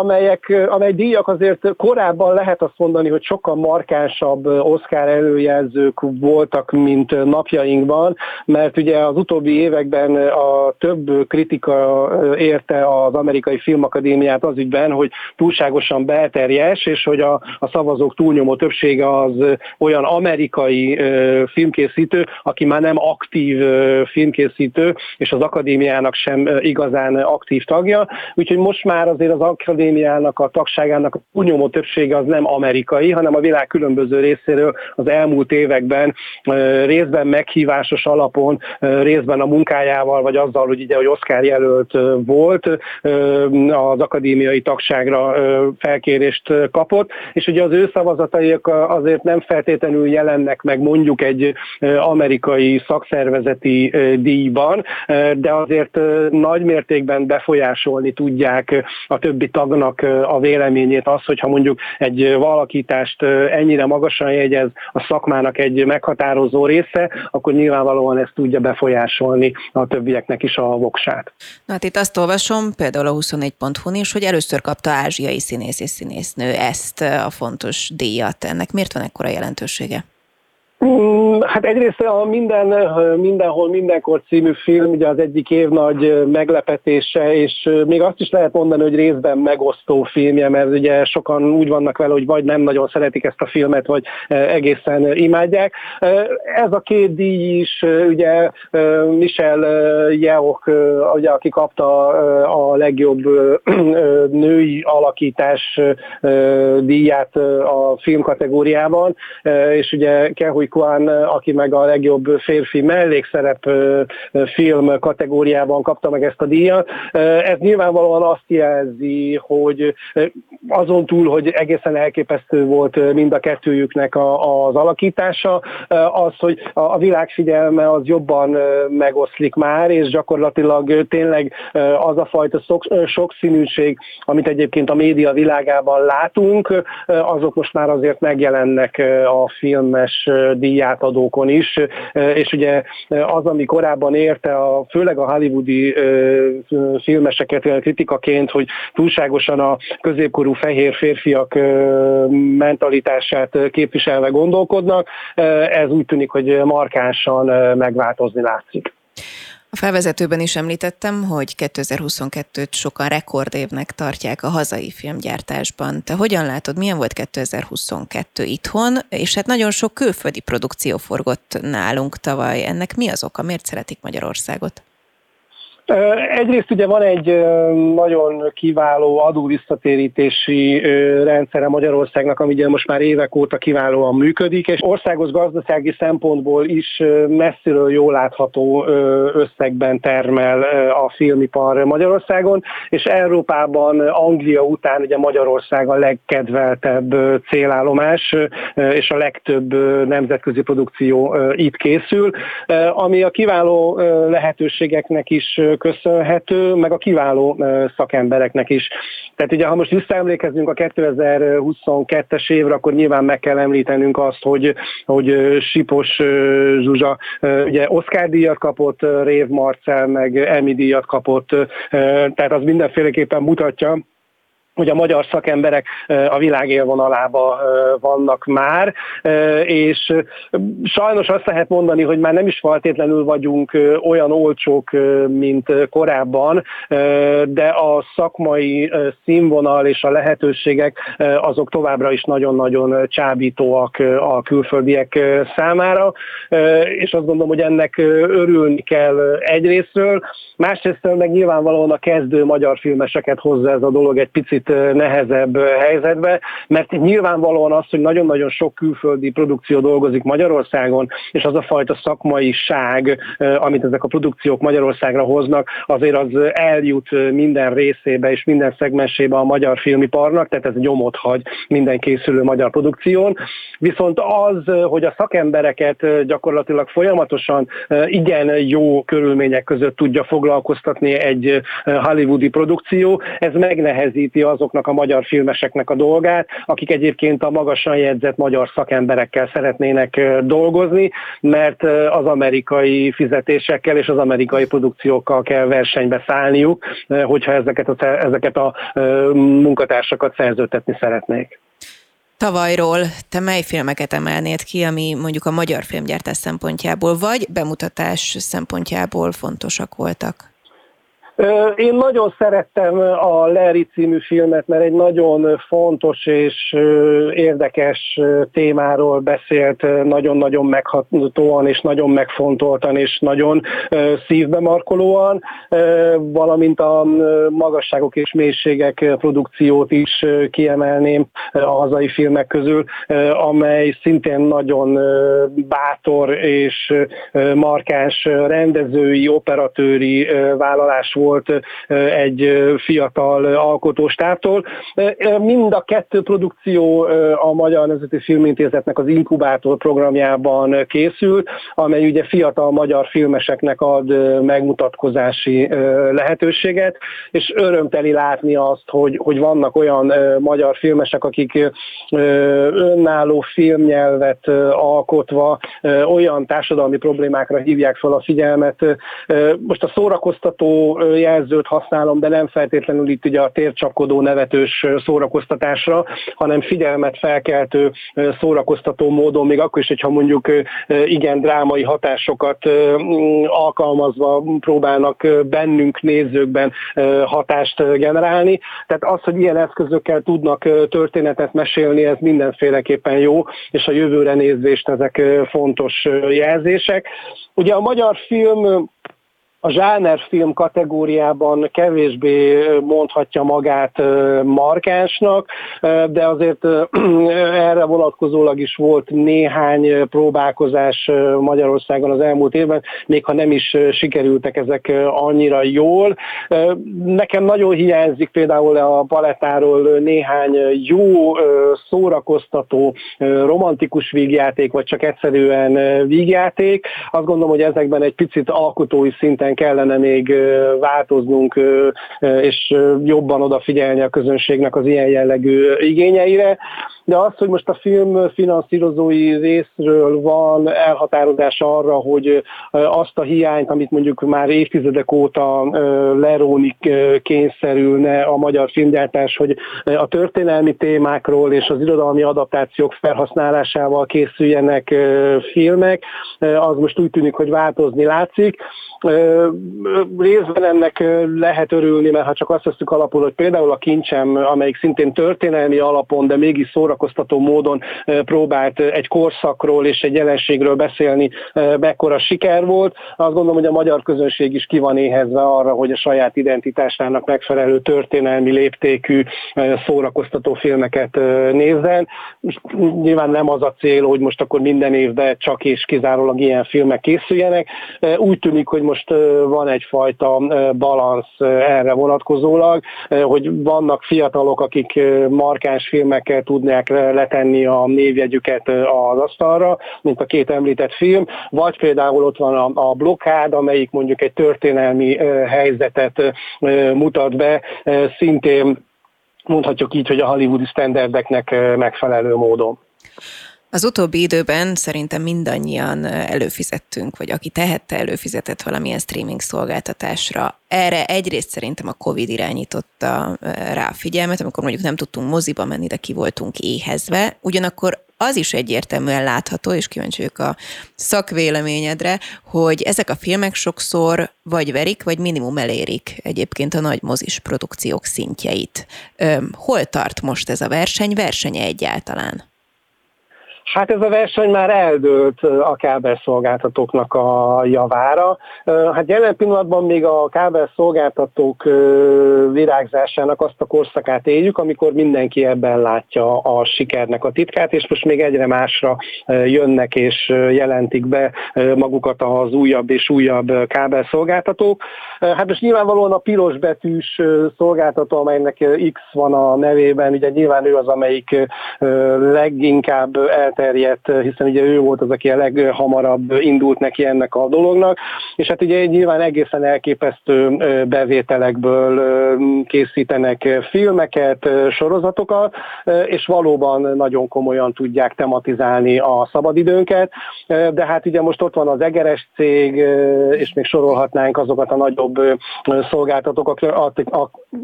amelyek, amely díjak azért korábban lehet azt mondani, hogy sokkal markánsabb Oscar előjelzők voltak, mint napjainkban, mert ugye az utóbbi években a több kritika érte az amerikai filmakadémiát az ügyben, hogy túlságosan belterjes, és hogy a, a szavazók túlnyomó többsége az olyan amerikai filmkészítő, aki már nem aktív filmkészítő, és az akadémiának sem igazán aktív tagja. Úgyhogy most már azért az akadémiának a tagságának a túlnyomó többsége az nem amerikai, hanem a világ különböző részéről az elmúlt években részben meghívásos alapon, részben a munkájával, vagy azzal, hogy ugye, hogy Oscar jelölt volt, az akadémiai tagságra felkérést kapott, és ugye az ő szavazataik azért nem nem feltétlenül jelennek meg mondjuk egy amerikai szakszervezeti díjban, de azért nagy mértékben befolyásolni tudják a többi tagnak a véleményét az, hogyha mondjuk egy valakítást ennyire magasan jegyez a szakmának egy meghatározó része, akkor nyilvánvalóan ezt tudja befolyásolni a többieknek is a voksát. Na hát itt azt olvasom, például a 24.hu-n is, hogy először kapta ázsiai színész és színésznő ezt a fontos díjat. Ennek miért van ekkora jelentősége? Mm, hát egyrészt a minden, mindenhol mindenkor című film ugye az egyik év nagy meglepetése, és még azt is lehet mondani, hogy részben megosztó filmje, mert ugye sokan úgy vannak vele, hogy vagy nem nagyon szeretik ezt a filmet, vagy egészen imádják. Ez a két díj is, ugye Michel Yeoh, ugye, aki kapta a legjobb női alakítás díját a film kategóriában, és ugye Kehui Kwan, aki meg a legjobb férfi mellékszerep film kategóriában kapta meg ezt a díjat. Ez nyilvánvalóan azt jelzi, hogy azon túl, hogy egészen elképesztő volt mind a kettőjüknek az alakítása, az, hogy a világ figyelme az jobban megoszlik már, és gyakorlatilag tényleg az a fajta sokszínűség, amit egyébként a média világában látunk, azok most már azért megjelennek a filmes díjátadókon is, és ugye az, ami korábban érte, a, főleg a hollywoodi filmeseket kritikaként, hogy túlságosan a középkorú fehér férfiak mentalitását képviselve gondolkodnak, ez úgy tűnik, hogy markánsan megváltozni látszik. A felvezetőben is említettem, hogy 2022-t sokan rekordévnek tartják a hazai filmgyártásban. Te hogyan látod, milyen volt 2022 itthon, és hát nagyon sok külföldi produkció forgott nálunk tavaly. Ennek mi az oka? Miért szeretik Magyarországot? Egyrészt ugye van egy nagyon kiváló adóvisszatérítési rendszere Magyarországnak, ami ugye most már évek óta kiválóan működik, és országos gazdasági szempontból is messziről jól látható összegben termel a filmipar Magyarországon, és Európában Anglia után ugye Magyarország a legkedveltebb célállomás, és a legtöbb nemzetközi produkció itt készül, ami a kiváló lehetőségeknek is köszönhető, meg a kiváló szakembereknek is. Tehát ugye, ha most visszaemlékezünk a 2022-es évre, akkor nyilván meg kell említenünk azt, hogy, hogy Sipos Zsuzsa ugye Oscar díjat kapott, Rév Marcel meg Emmy díjat kapott, tehát az mindenféleképpen mutatja, hogy a magyar szakemberek a világ élvonalába vannak már, és sajnos azt lehet mondani, hogy már nem is feltétlenül vagyunk olyan olcsók, mint korábban, de a szakmai színvonal és a lehetőségek azok továbbra is nagyon-nagyon csábítóak a külföldiek számára, és azt gondolom, hogy ennek örülni kell egyrésztről, másrészt meg nyilvánvalóan a kezdő magyar filmeseket hozza ez a dolog egy picit kicsit nehezebb helyzetbe, mert nyilvánvalóan az, hogy nagyon-nagyon sok külföldi produkció dolgozik Magyarországon, és az a fajta szakmaiság, amit ezek a produkciók Magyarországra hoznak, azért az eljut minden részébe és minden szegmensébe a magyar filmiparnak, tehát ez nyomot hagy minden készülő magyar produkción. Viszont az, hogy a szakembereket gyakorlatilag folyamatosan igen jó körülmények között tudja foglalkoztatni egy hollywoodi produkció, ez megnehezíti azoknak a magyar filmeseknek a dolgát, akik egyébként a magasan jegyzett magyar szakemberekkel szeretnének dolgozni, mert az amerikai fizetésekkel és az amerikai produkciókkal kell versenybe szállniuk, hogyha ezeket a, ezeket a munkatársakat szerződtetni szeretnék. Tavalyról te mely filmeket emelnéd ki, ami mondjuk a magyar filmgyártás szempontjából, vagy bemutatás szempontjából fontosak voltak? Én nagyon szerettem a Larry című filmet, mert egy nagyon fontos és érdekes témáról beszélt, nagyon-nagyon meghatóan és nagyon megfontoltan és nagyon szívbe markolóan, valamint a magasságok és mélységek produkciót is kiemelném a hazai filmek közül, amely szintén nagyon bátor és markáns rendezői, operatőri vállalás volt volt egy fiatal alkotóstártól. Mind a kettő produkció a Magyar Nemzeti Filmintézetnek az inkubátor programjában készült, amely ugye fiatal magyar filmeseknek ad megmutatkozási lehetőséget, és örömteli látni azt, hogy, hogy vannak olyan magyar filmesek, akik önálló filmnyelvet alkotva olyan társadalmi problémákra hívják fel a figyelmet. Most a szórakoztató jelzőt használom, de nem feltétlenül itt ugye a tércsapkodó nevetős szórakoztatásra, hanem figyelmet felkeltő szórakoztató módon, még akkor is, hogyha mondjuk igen drámai hatásokat alkalmazva próbálnak bennünk nézőkben hatást generálni. Tehát az, hogy ilyen eszközökkel tudnak történetet mesélni, ez mindenféleképpen jó, és a jövőre nézvést ezek fontos jelzések. Ugye a magyar film a zsánerfilm kategóriában kevésbé mondhatja magát markánsnak, de azért erre vonatkozólag is volt néhány próbálkozás Magyarországon az elmúlt évben, még ha nem is sikerültek ezek annyira jól. Nekem nagyon hiányzik például a palettáról néhány jó, szórakoztató, romantikus vígjáték, vagy csak egyszerűen vígjáték. Azt gondolom, hogy ezekben egy picit alkotói szinten kellene még változnunk, és jobban odafigyelni a közönségnek az ilyen jellegű igényeire. De az, hogy most a film finanszírozói részről van elhatározás arra, hogy azt a hiányt, amit mondjuk már évtizedek óta leróni kényszerülne a magyar filmgyártás, hogy a történelmi témákról és az irodalmi adaptációk felhasználásával készüljenek filmek, az most úgy tűnik, hogy változni látszik. Részben ennek lehet örülni, mert ha csak azt veszük alapul, hogy például a kincsem, amelyik szintén történelmi alapon, de mégis szórakoztató módon próbált egy korszakról és egy jelenségről beszélni, mekkora siker volt. Azt gondolom, hogy a magyar közönség is ki van éhezve arra, hogy a saját identitásának megfelelő történelmi léptékű szórakoztató filmeket nézzen. Nyilván nem az a cél, hogy most akkor minden évben csak és kizárólag ilyen filmek készüljenek. Úgy tűnik, hogy most van egyfajta balansz erre vonatkozólag, hogy vannak fiatalok, akik markáns filmekkel tudnák letenni a névjegyüket az asztalra, mint a két említett film, vagy például ott van a, a blokkád, amelyik mondjuk egy történelmi helyzetet mutat be, szintén mondhatjuk így, hogy a hollywoodi standardeknek megfelelő módon. Az utóbbi időben szerintem mindannyian előfizettünk, vagy aki tehette, előfizetett valamilyen streaming szolgáltatásra. Erre egyrészt szerintem a Covid irányította rá a figyelmet, amikor mondjuk nem tudtunk moziba menni, de ki voltunk éhezve. Ugyanakkor az is egyértelműen látható, és kíváncsi vagyok a szakvéleményedre, hogy ezek a filmek sokszor vagy verik, vagy minimum elérik egyébként a nagy mozis produkciók szintjeit. Hol tart most ez a verseny? Versenye egyáltalán? Hát ez a verseny már eldőlt a kábelszolgáltatóknak a javára. Hát jelen pillanatban még a kábelszolgáltatók virágzásának azt a korszakát éljük, amikor mindenki ebben látja a sikernek a titkát, és most még egyre másra jönnek és jelentik be magukat az újabb és újabb kábelszolgáltatók. Hát most nyilvánvalóan a piros betűs szolgáltató, amelynek X van a nevében, ugye nyilván ő az, amelyik leginkább elterjedt, hiszen ugye ő volt az, aki a leghamarabb indult neki ennek a dolognak, és hát ugye nyilván egészen elképesztő bevételekből készítenek filmeket, sorozatokat, és valóban nagyon komolyan tudják tematizálni a szabadidőnket, de hát ugye most ott van az Egeres cég, és még sorolhatnánk azokat a nagyobb szolgáltatókat,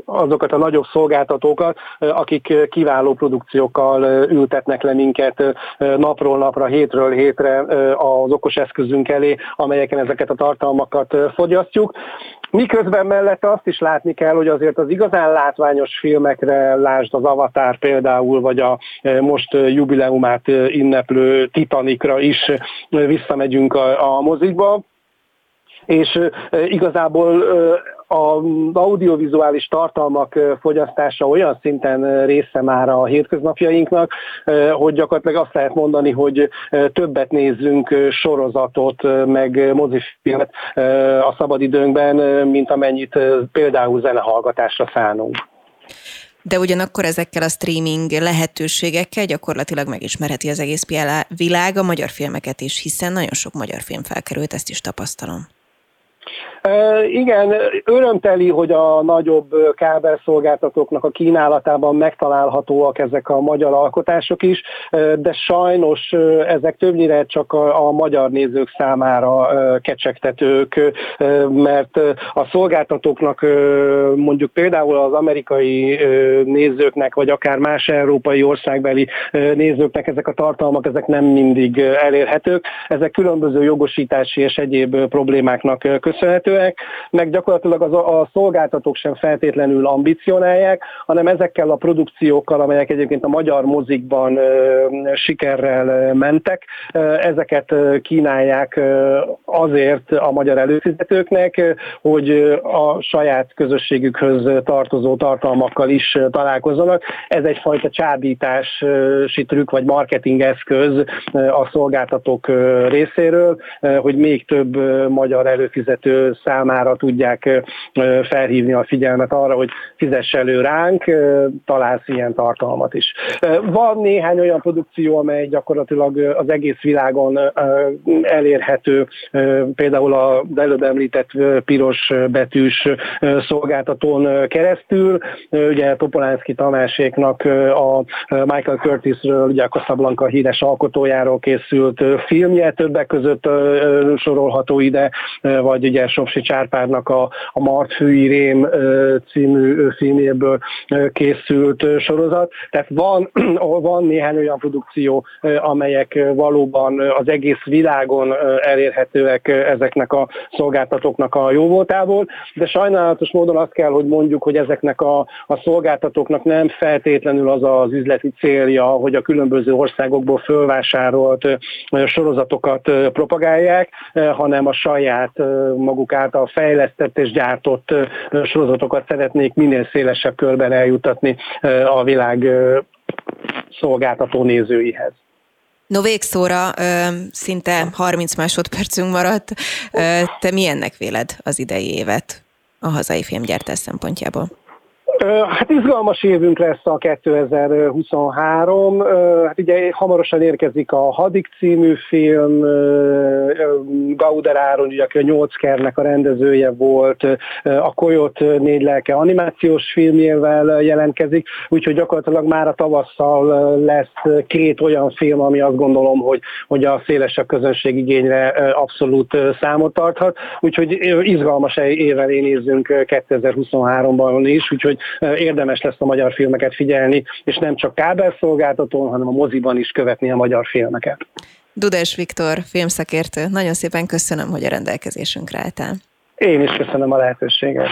azokat a nagyobb szolgáltatókat, akik kiváló produkciókkal ültetnek le minket napról napra, hétről hétre az okos eszközünk elé, amelyeken ezeket a tartalmakat fogyasztjuk. Miközben mellett azt is látni kell, hogy azért az igazán látványos filmekre, lásd az Avatar például, vagy a most jubileumát inneplő Titanicra is visszamegyünk a, a mozikba, és igazából az audiovizuális tartalmak fogyasztása olyan szinten része már a hétköznapjainknak, hogy gyakorlatilag azt lehet mondani, hogy többet nézzünk sorozatot, meg mozifilmet a szabadidőnkben, mint amennyit például zenehallgatásra szánunk. De ugyanakkor ezekkel a streaming lehetőségekkel gyakorlatilag megismerheti az egész világ a magyar filmeket is, hiszen nagyon sok magyar film felkerült, ezt is tapasztalom. Igen, örömteli, hogy a nagyobb kábelszolgáltatóknak a kínálatában megtalálhatóak ezek a magyar alkotások is, de sajnos ezek többnyire csak a, a magyar nézők számára kecsegtetők, mert a szolgáltatóknak mondjuk például az amerikai nézőknek, vagy akár más európai országbeli nézőknek ezek a tartalmak, ezek nem mindig elérhetők. Ezek különböző jogosítási és egyéb problémáknak köszönhetők elérhetőek, meg gyakorlatilag az a, szolgáltatók sem feltétlenül ambicionálják, hanem ezekkel a produkciókkal, amelyek egyébként a magyar mozikban ö, sikerrel mentek, ö, ezeket kínálják azért a magyar előfizetőknek, hogy a saját közösségükhöz tartozó tartalmakkal is találkozzanak. Ez egyfajta csábítási trükk vagy marketing eszköz a szolgáltatók részéről, hogy még több magyar előfizető számára tudják felhívni a figyelmet arra, hogy fizess elő ránk, találsz ilyen tartalmat is. Van néhány olyan produkció, amely gyakorlatilag az egész világon elérhető, például az előbb említett piros betűs szolgáltatón keresztül. Ugye Topolánszki Tamáséknak a Michael Curtisről, ugye a Casablanca híres alkotójáról készült filmje, többek között sorolható ide, vagy ugye Sopsi Csárpárnak a, a Martfői Rém című filmjéből készült sorozat. Tehát van, van néhány olyan produkció, amelyek valóban az egész világon elérhetőek ezeknek a szolgáltatóknak a jóvoltából, de sajnálatos módon azt kell, hogy mondjuk, hogy ezeknek a, a szolgáltatóknak nem feltétlenül az az üzleti célja, hogy a különböző országokból fölvásárolt sorozatokat propagálják, hanem a saját maguk által fejlesztett és gyártott sorozatokat szeretnék minél szélesebb körben eljutatni a világ szolgáltató nézőihez. No végszóra szinte 30 másodpercünk maradt. Te milyennek véled az idei évet a hazai filmgyártás szempontjából? Hát izgalmas évünk lesz a 2023. Hát ugye hamarosan érkezik a Hadik című film, Gauder Áron, ugye, aki a Nyolckernek a rendezője volt, a Koyot négy lelke animációs filmjével jelentkezik, úgyhogy gyakorlatilag már a tavasszal lesz két olyan film, ami azt gondolom, hogy, hogy a szélesebb közönség igényre abszolút számot tarthat, úgyhogy izgalmas évvel nézzünk 2023-ban is, úgyhogy érdemes lesz a magyar filmeket figyelni, és nem csak kábelszolgáltatón, hanem a moziban is követni a magyar filmeket. Dudes Viktor, filmszakértő, nagyon szépen köszönöm, hogy a rendelkezésünkre álltál. Én is köszönöm a lehetőséget.